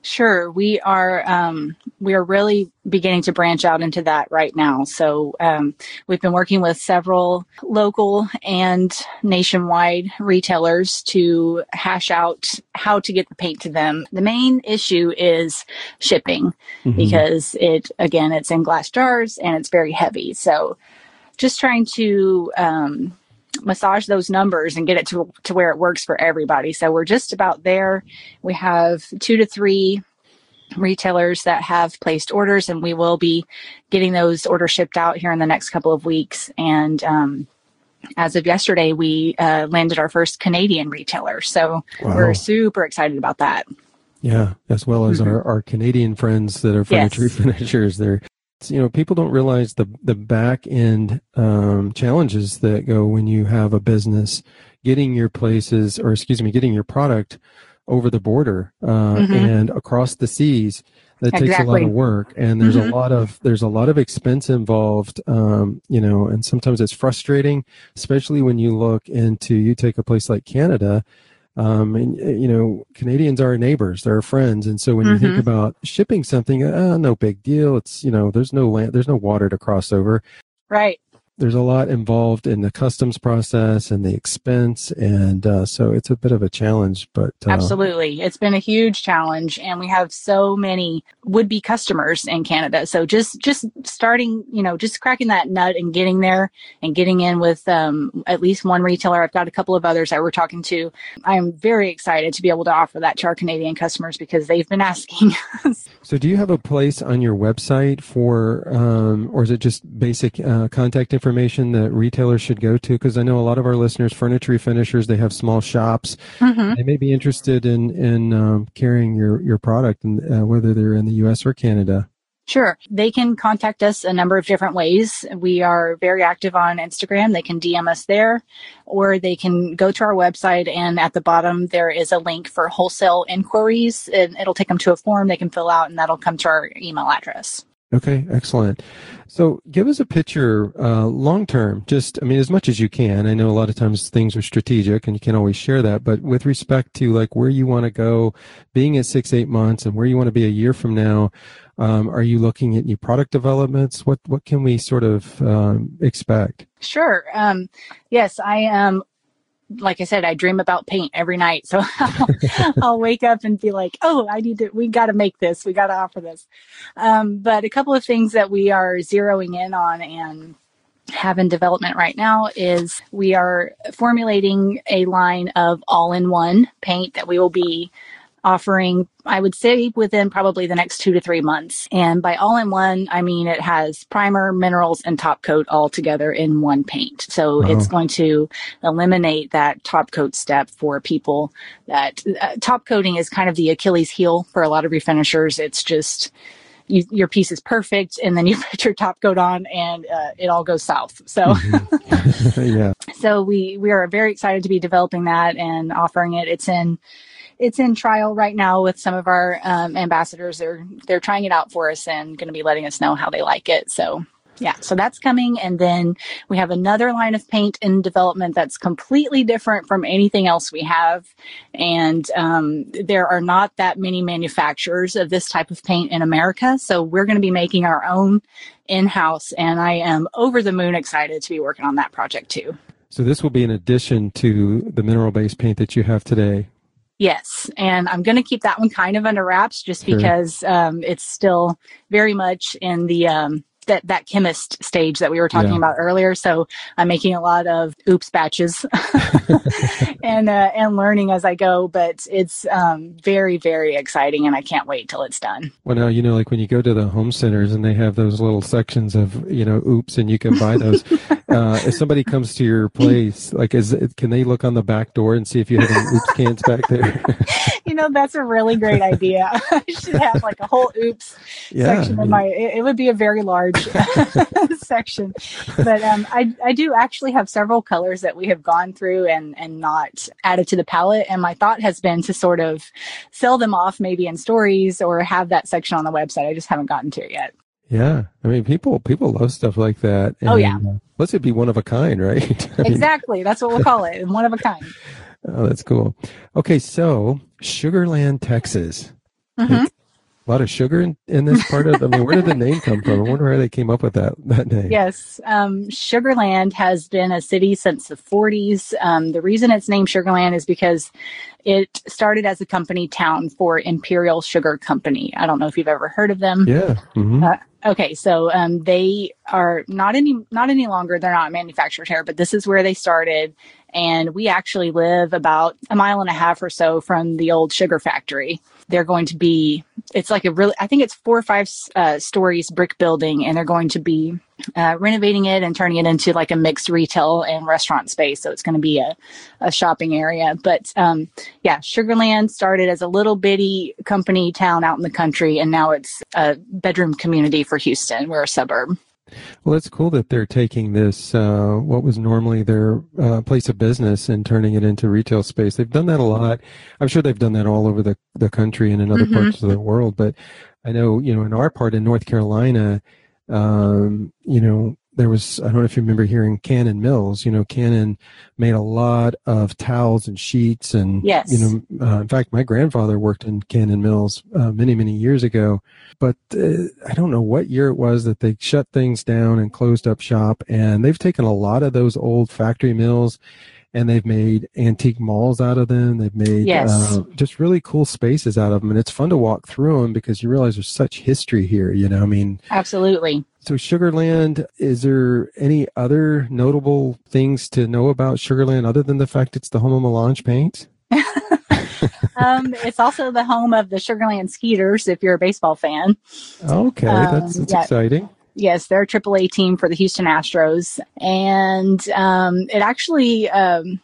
Sure, we are um, we are really beginning to branch out into that right now. So um, we've been working with several local and nationwide retailers to hash out how to get the paint to them. The main issue is shipping mm-hmm. because it again it's in glass jars and it's very heavy. So just trying to um, massage those numbers and get it to, to where it works for everybody. So we're just about there. We have two to three retailers that have placed orders and we will be getting those orders shipped out here in the next couple of weeks. And, um, as of yesterday, we uh, landed our first Canadian retailer. So wow. we're super excited about that. Yeah, as well as mm-hmm. our, our Canadian friends that are furniture yes. finishers. They're you know people don't realize the the back end um, challenges that go when you have a business getting your places or excuse me getting your product over the border uh, mm-hmm. and across the seas that exactly. takes a lot of work and there's mm-hmm. a lot of there's a lot of expense involved um, you know and sometimes it's frustrating especially when you look into you take a place like canada um, and you know, Canadians are neighbors, they're our friends, and so when mm-hmm. you think mm-hmm. about shipping something, uh, no big deal. It's you know, there's no land, there's no water to cross over. Right there's a lot involved in the customs process and the expense and uh, so it's a bit of a challenge but uh, absolutely. It's been a huge challenge and we have so many would-be customers in canada. So just just starting you know just cracking that nut and getting there and getting in with um, at least one retailer. I've got a couple of others that we're talking to. I'm very excited to be able to offer that to our canadian customers because they've been asking us. so do you have a place on your website for um, or is it just basic uh, contact information information that retailers should go to? Because I know a lot of our listeners, furniture finishers, they have small shops. Mm-hmm. They may be interested in in um, carrying your your product, and uh, whether they're in the U.S. or Canada. Sure. They can contact us a number of different ways. We are very active on Instagram. They can DM us there, or they can go to our website and at the bottom there is a link for wholesale inquiries and it'll take them to a form they can fill out and that'll come to our email address. Okay, excellent. So give us a picture uh, long term, just, I mean, as much as you can. I know a lot of times things are strategic and you can't always share that, but with respect to like where you want to go, being at six, eight months and where you want to be a year from now, um, are you looking at new product developments? What, what can we sort of um, expect? Sure. Um, yes, I am like I said, I dream about paint every night. So I'll, wake up and be like, oh, I need to, we got to make this. We got to offer this. Um, but a couple of things that we are zeroing in on and have in development right now is we are formulating a line of all in one paint that we will be offering, I would say within probably the next two to three months. And by all in one, I mean it has primer, minerals, and top coat all together in one paint. So it's going to eliminate that top coat step for people that uh, top coating is kind of the Achilles heel for a lot of refinishers. It's just, you, your piece is perfect and then you put your top coat on and uh, it all goes south so mm-hmm. yeah so we we are very excited to be developing that and offering it it's in it's in trial right now with some of our um, ambassadors. They're they're trying it out for us and going to be letting us know how they like it. So yeah, so that's coming. And then we have another line of paint in development that's completely different from anything else we have. And um, there are not that many manufacturers of this type of paint in America. So we're going to be making our own in house. And I am over the moon excited to be working on that project too. So this will be an addition to the mineral based paint that you have today. Yes, and I'm going to keep that one kind of under wraps just Sure. because um, it's still very much in the um, that that chemist stage that we were talking Yeah. about earlier. So I'm making a lot of oops batches and uh, and learning as I go. But it's um, very very exciting, and I can't wait till it's done. Well, now you know, like when you go to the home centers and they have those little sections of you know, oops, and you can buy those. uh, if somebody comes to your place, like, is can they look on the back door and see if you have any oops cans back there? You know, that's a really great idea. I should have like a whole oops yeah, section of my it, it would be a very large section but um, I, I do actually have several colors that we have gone through and and not added to the palette and my thought has been to sort of sell them off maybe in stories or have that section on the website i just haven't gotten to it yet yeah. I mean, people people love stuff like that. Oh, yeah. and, uh, Let's it be one of a kind, right? I mean, exactly that's what we'll call it one of a kind Oh, that's cool. Okay, so Sugarland, Texas. Mhm. A lot of sugar in, in this part of. I mean, where did the name come from? I wonder how they came up with that that name. Yes, um, Sugarland has been a city since the 40s. Um, the reason it's named Sugarland is because it started as a company town for Imperial Sugar Company. I don't know if you've ever heard of them. Yeah. hmm Uh, Okay, so um, they are not any not any longer. They're not manufactured here, but this is where they started, and we actually live about a mile and a half or so from the old sugar factory. They're going to be. It's like a really. I think it's four or five uh, stories brick building, and they're going to be uh, renovating it and turning it into like a mixed retail and restaurant space. So it's going to be a, a shopping area. But um, yeah, Sugarland started as a little bitty company town out in the country, and now it's a bedroom community for Houston. We're a suburb. Well, it's cool that they're taking this, uh, what was normally their uh, place of business, and turning it into retail space. They've done that a lot. I'm sure they've done that all over the the country and in other Mhm. parts of the world. But I know, you know, in our part in North Carolina, um, you know, there was I don't know if you remember hearing Cannon Mills. You know, Cannon made a lot of towels and sheets, and Yes. you know, uh, in fact, my grandfather worked in Cannon Mills uh, many many years ago. But uh, I don't know what year it was that they shut things down and closed up shop, and they've taken a lot of those old factory mills. And they've made antique malls out of them. They've made Yes. uh, just really cool spaces out of them, and it's fun to walk through them because you realize there's such history here. You know, I mean, Absolutely. So Sugarland, is there any other notable things to know about Sugarland other than the fact it's the home of Melange paint? Um, it's also the home of the Sugarland Skeeters, if you're a baseball fan. Okay, that's, Um, that's yeah. exciting. Yes, they're a AAA team for the Houston Astros. And um, it actually, um,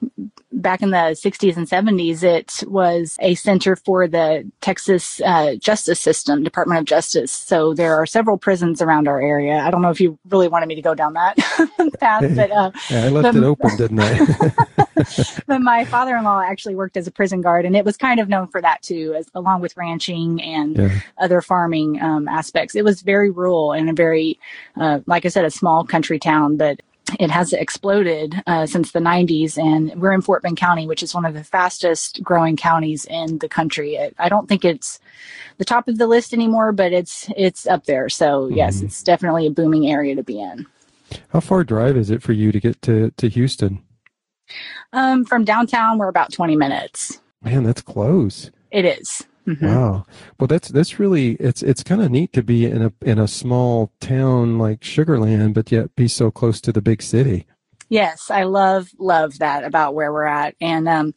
back in the 60s and 70s, it was a center for the Texas uh, justice system, Department of Justice. So there are several prisons around our area. I don't know if you really wanted me to go down that path, but uh, Yeah, I left the- it open, didn't I? but my father-in-law actually worked as a prison guard and it was kind of known for that too as along with ranching and yeah. other farming um, aspects it was very rural and a very uh, like i said a small country town but it has exploded uh, since the 90s and we're in fort bend county which is one of the fastest growing counties in the country i don't think it's the top of the list anymore but it's it's up there so yes Mhm. it's definitely a booming area to be in How far drive is it for you to get to, to Houston? um, from downtown we're about 20 minutes Man, that's close. it is. Mhm. Wow. Well, that's that's really it's it's kind of neat to be in a in a small town like Sugarland, but yet be so close to the big city. Yes, I love love that about where we're at, and um,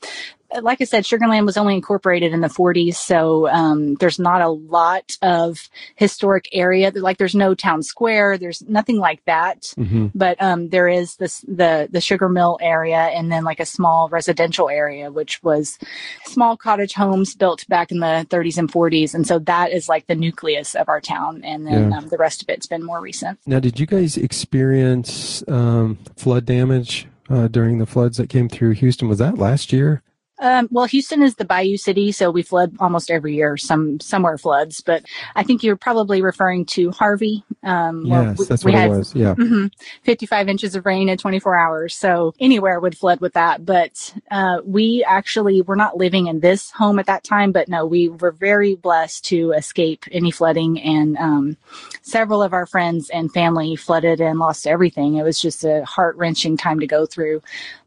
like I said, Sugarland was only incorporated in the 40s, so um, there's not a lot of historic area. Like there's no town square, there's nothing like that. hmm But um, there is this the the sugar mill area, and then like a small residential area, which was small cottage homes built back in the 30s and 40s, and so that is like the nucleus of our town, and then Yeah. um, the rest of it's been more recent. Now, did you guys experience um, flood damage uh, during the floods that came through Houston? Was that last year? Um, well, Houston is the bayou city, so we flood almost every year. Some somewhere floods, but I think you're probably referring to Harvey. Um, yes, we- that's we what it had was. Yeah. mhm, 55 inches of rain in 24 hours. So anywhere would flood with that. But uh, we actually were not living in this home at that time, but no, we were very blessed to escape any flooding. And um, several of our friends and family flooded and lost everything. It was just a heart wrenching time to go through.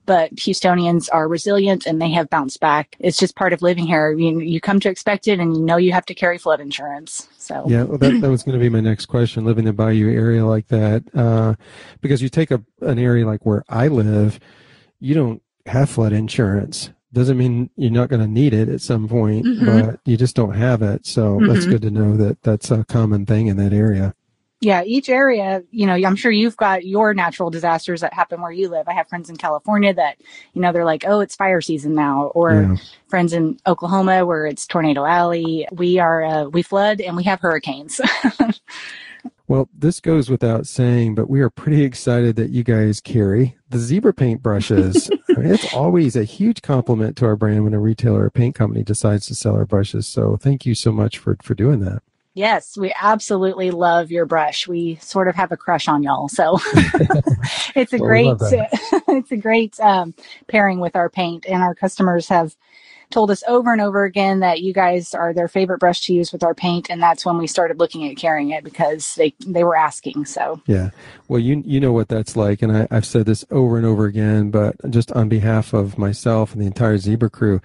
But Houstonians are resilient and they have bounced back. It's just part of living here. You, you come to expect it and you know you have to carry flood insurance. So yeah, well, that, that was going to be my next question. Living in the Bayou area like that, uh, because you take a, an area like where I live, you don't have flood insurance doesn't mean you're not going to need it at some point, mm-hmm. but you just don't have it. So mm-hmm. that's good to know that that's a common thing in that area. Yeah, each area, you know, I'm sure you've got your natural disasters that happen where you live. I have friends in California that, you know, they're like, oh, it's fire season now, or yeah. friends in Oklahoma where it's Tornado Alley. We are, uh, we flood and we have hurricanes. Well, this goes without saying, but we are pretty excited that you guys carry the Zibra paint brushes. I mean, it's always a huge compliment to our brand when a retailer or paint company decides to sell our brushes. So thank you so much for, for doing that. Yes, we absolutely love your brush. We sort of have a crush on y'all. So it's a well, great, it's a great um, pairing with our paint and our customers have told us over and over again that you guys are their favorite brush to use with our paint, and that's when we started looking at carrying it because they they were asking. So yeah, well, you you know what that's like, and I, I've said this over and over again, but just on behalf of myself and the entire Zibra crew,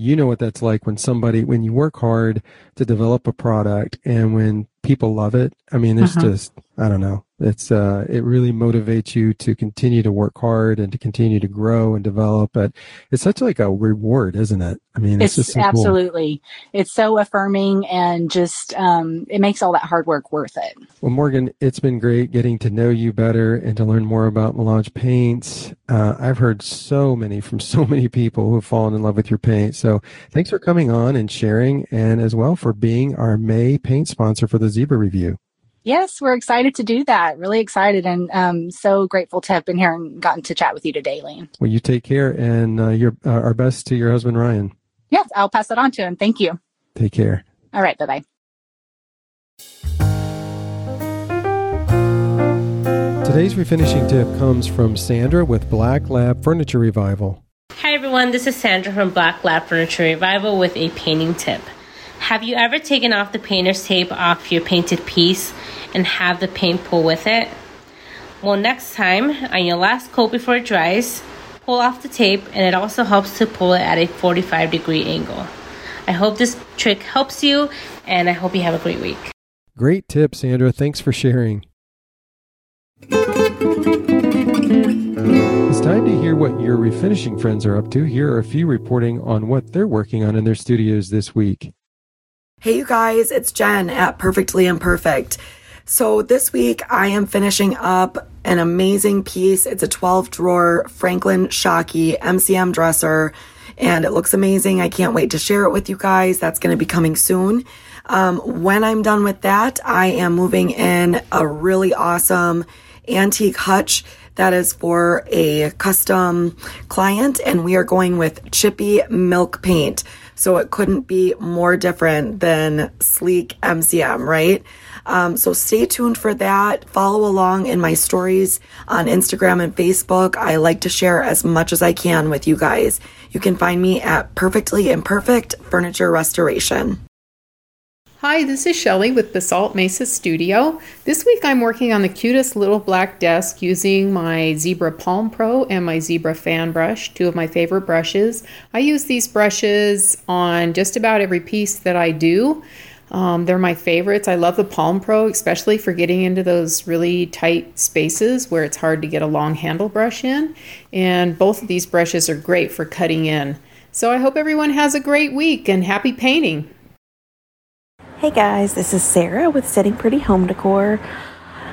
you know what that's like when somebody when you work hard to develop a product and when people love it i mean it's uh-huh. just i don't know it's uh it really motivates you to continue to work hard and to continue to grow and develop but it's such like a reward isn't it? I mean it's, it's just so absolutely. Cool. it's so affirming and just um it makes all that hard work worth it. Well morgan it's been great getting to know you better and to learn more about melange paints. Uh, i've heard so many from so many people who have fallen in love with your paint. So thanks for coming on and sharing and as well for being our may paint sponsor for the Zibra Review. Yes, we're excited to do that. Really excited and um, so grateful to have been here and gotten to chat with you today, Lane. Well, you take care and uh, your uh, our best to your husband, Ryan. Yes, I'll pass that on to him. Thank you. Take care. All right. Bye bye. Today's refinishing tip comes from Sandra with Black Lab Furniture Revival. Hi, everyone. This is Sandra from Black Lab Furniture Revival with a painting tip. Have you ever taken off the painter's tape off your painted piece and have the paint pull with it? Well, next time on your last coat before it dries, pull off the tape and it also helps to pull it at a 45 degree angle. I hope this trick helps you and I hope you have a great week. Great tip, Sandra. Thanks for sharing. It's time to hear what your refinishing friends are up to. Here are a few reporting on what they're working on in their studios this week. Hey, you guys, it's Jen at Perfectly Imperfect. So, this week I am finishing up an amazing piece. It's a 12 drawer Franklin Shockey MCM dresser, and it looks amazing. I can't wait to share it with you guys. That's going to be coming soon. Um, when I'm done with that, I am moving in a really awesome antique hutch that is for a custom client, and we are going with chippy milk paint. So it couldn't be more different than sleek MCM, right? Um, so stay tuned for that. Follow along in my stories on Instagram and Facebook. I like to share as much as I can with you guys. You can find me at Perfectly Imperfect Furniture Restoration. Hi, this is Shelly with Basalt Mesa Studio. This week I'm working on the cutest little black desk using my Zibra Palm Pro and my Zibra Fan Brush, two of my favorite brushes. I use these brushes on just about every piece that I do. Um, they're my favorites. I love the Palm Pro, especially for getting into those really tight spaces where it's hard to get a long handle brush in. And both of these brushes are great for cutting in. So I hope everyone has a great week and happy painting. Hey guys, this is Sarah with Setting Pretty Home Decor.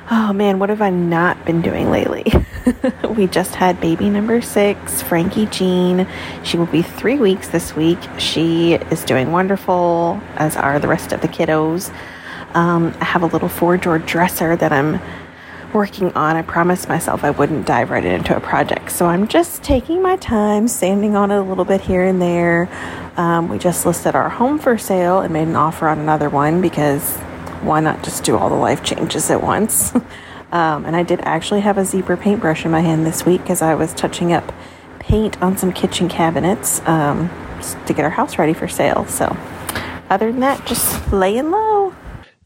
Oh man, what have I not been doing lately? we just had baby number six, Frankie Jean. She will be three weeks this week. She is doing wonderful, as are the rest of the kiddos. Um, I have a little four drawer dresser that I'm working on. I promised myself I wouldn't dive right into a project. So I'm just taking my time, sanding on it a little bit here and there. Um, we just listed our home for sale and made an offer on another one because why not just do all the life changes at once? um, and I did actually have a Zibra paintbrush in my hand this week because I was touching up paint on some kitchen cabinets um, to get our house ready for sale. So, other than that, just laying low.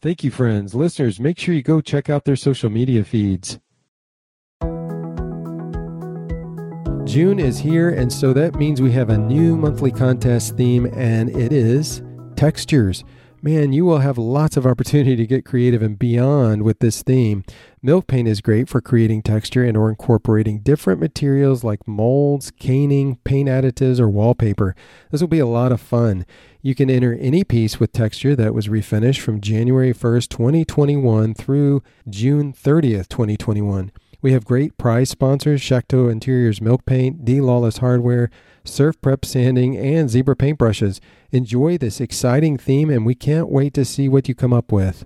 Thank you, friends. Listeners, make sure you go check out their social media feeds. June is here, and so that means we have a new monthly contest theme, and it is textures. Man, you will have lots of opportunity to get creative and beyond with this theme. Milk paint is great for creating texture and or incorporating different materials like molds, caning, paint additives, or wallpaper. This will be a lot of fun. You can enter any piece with texture that was refinished from January 1st, 2021 through June 30th, 2021. We have great prize sponsors Shakto Interiors Milk Paint, D Lawless Hardware, Surf Prep Sanding, and Zibra Paintbrushes. Enjoy this exciting theme, and we can't wait to see what you come up with.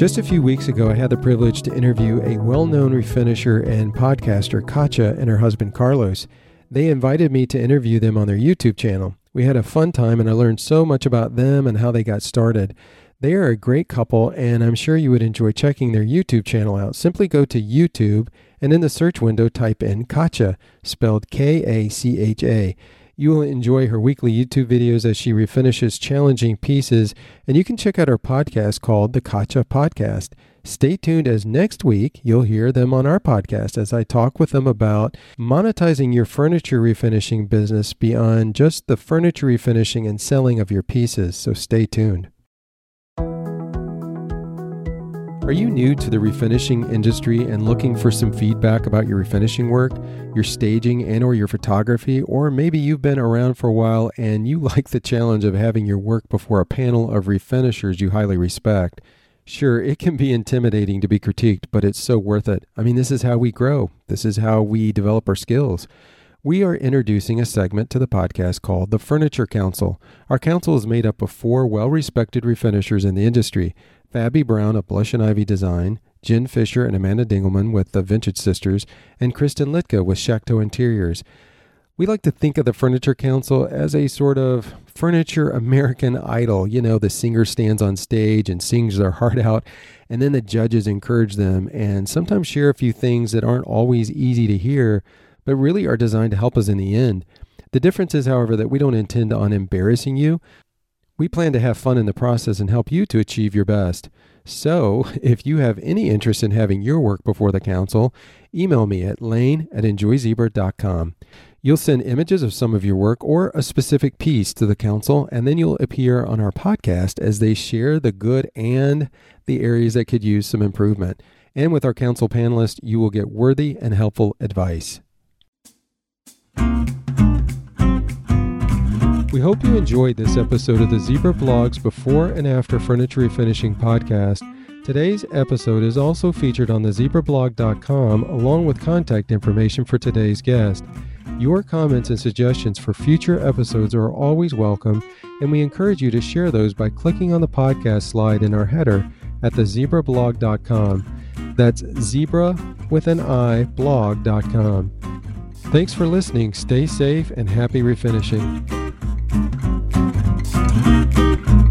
Just a few weeks ago, I had the privilege to interview a well known refinisher and podcaster, Kacha, and her husband, Carlos. They invited me to interview them on their YouTube channel. We had a fun time, and I learned so much about them and how they got started. They are a great couple, and I'm sure you would enjoy checking their YouTube channel out. Simply go to YouTube and in the search window type in Kacha, spelled K A C H A. You will enjoy her weekly YouTube videos as she refinishes challenging pieces, and you can check out her podcast called The Kacha Podcast. Stay tuned as next week you'll hear them on our podcast as I talk with them about monetizing your furniture refinishing business beyond just the furniture refinishing and selling of your pieces. So stay tuned. Are you new to the refinishing industry and looking for some feedback about your refinishing work, your staging and or your photography, or maybe you've been around for a while and you like the challenge of having your work before a panel of refinishers you highly respect? Sure, it can be intimidating to be critiqued, but it's so worth it. I mean, this is how we grow. This is how we develop our skills. We are introducing a segment to the podcast called the Furniture Council. Our council is made up of four well respected refinishers in the industry. Fabi Brown of Blush and Ivy Design, Jen Fisher and Amanda Dingelman with the Vintage Sisters, and Kristen Litka with Shakto Interiors. We like to think of the Furniture Council as a sort of furniture American idol. You know, the singer stands on stage and sings their heart out, and then the judges encourage them and sometimes share a few things that aren't always easy to hear, but really are designed to help us in the end. The difference is, however, that we don't intend on embarrassing you. We plan to have fun in the process and help you to achieve your best. So, if you have any interest in having your work before the council, email me at lane at enjoyzibra.com. You'll send images of some of your work or a specific piece to the council, and then you'll appear on our podcast as they share the good and the areas that could use some improvement. And with our council panelists, you will get worthy and helpful advice. We hope you enjoyed this episode of the Zibra Blogs Before and After Furniture Refinishing podcast. Today's episode is also featured on the zibrablog.com along with contact information for today's guest. Your comments and suggestions for future episodes are always welcome, and we encourage you to share those by clicking on the podcast slide in our header at thezibrablog.com. That's zibra with an i blog.com. Thanks for listening. Stay safe and happy refinishing. Thank you.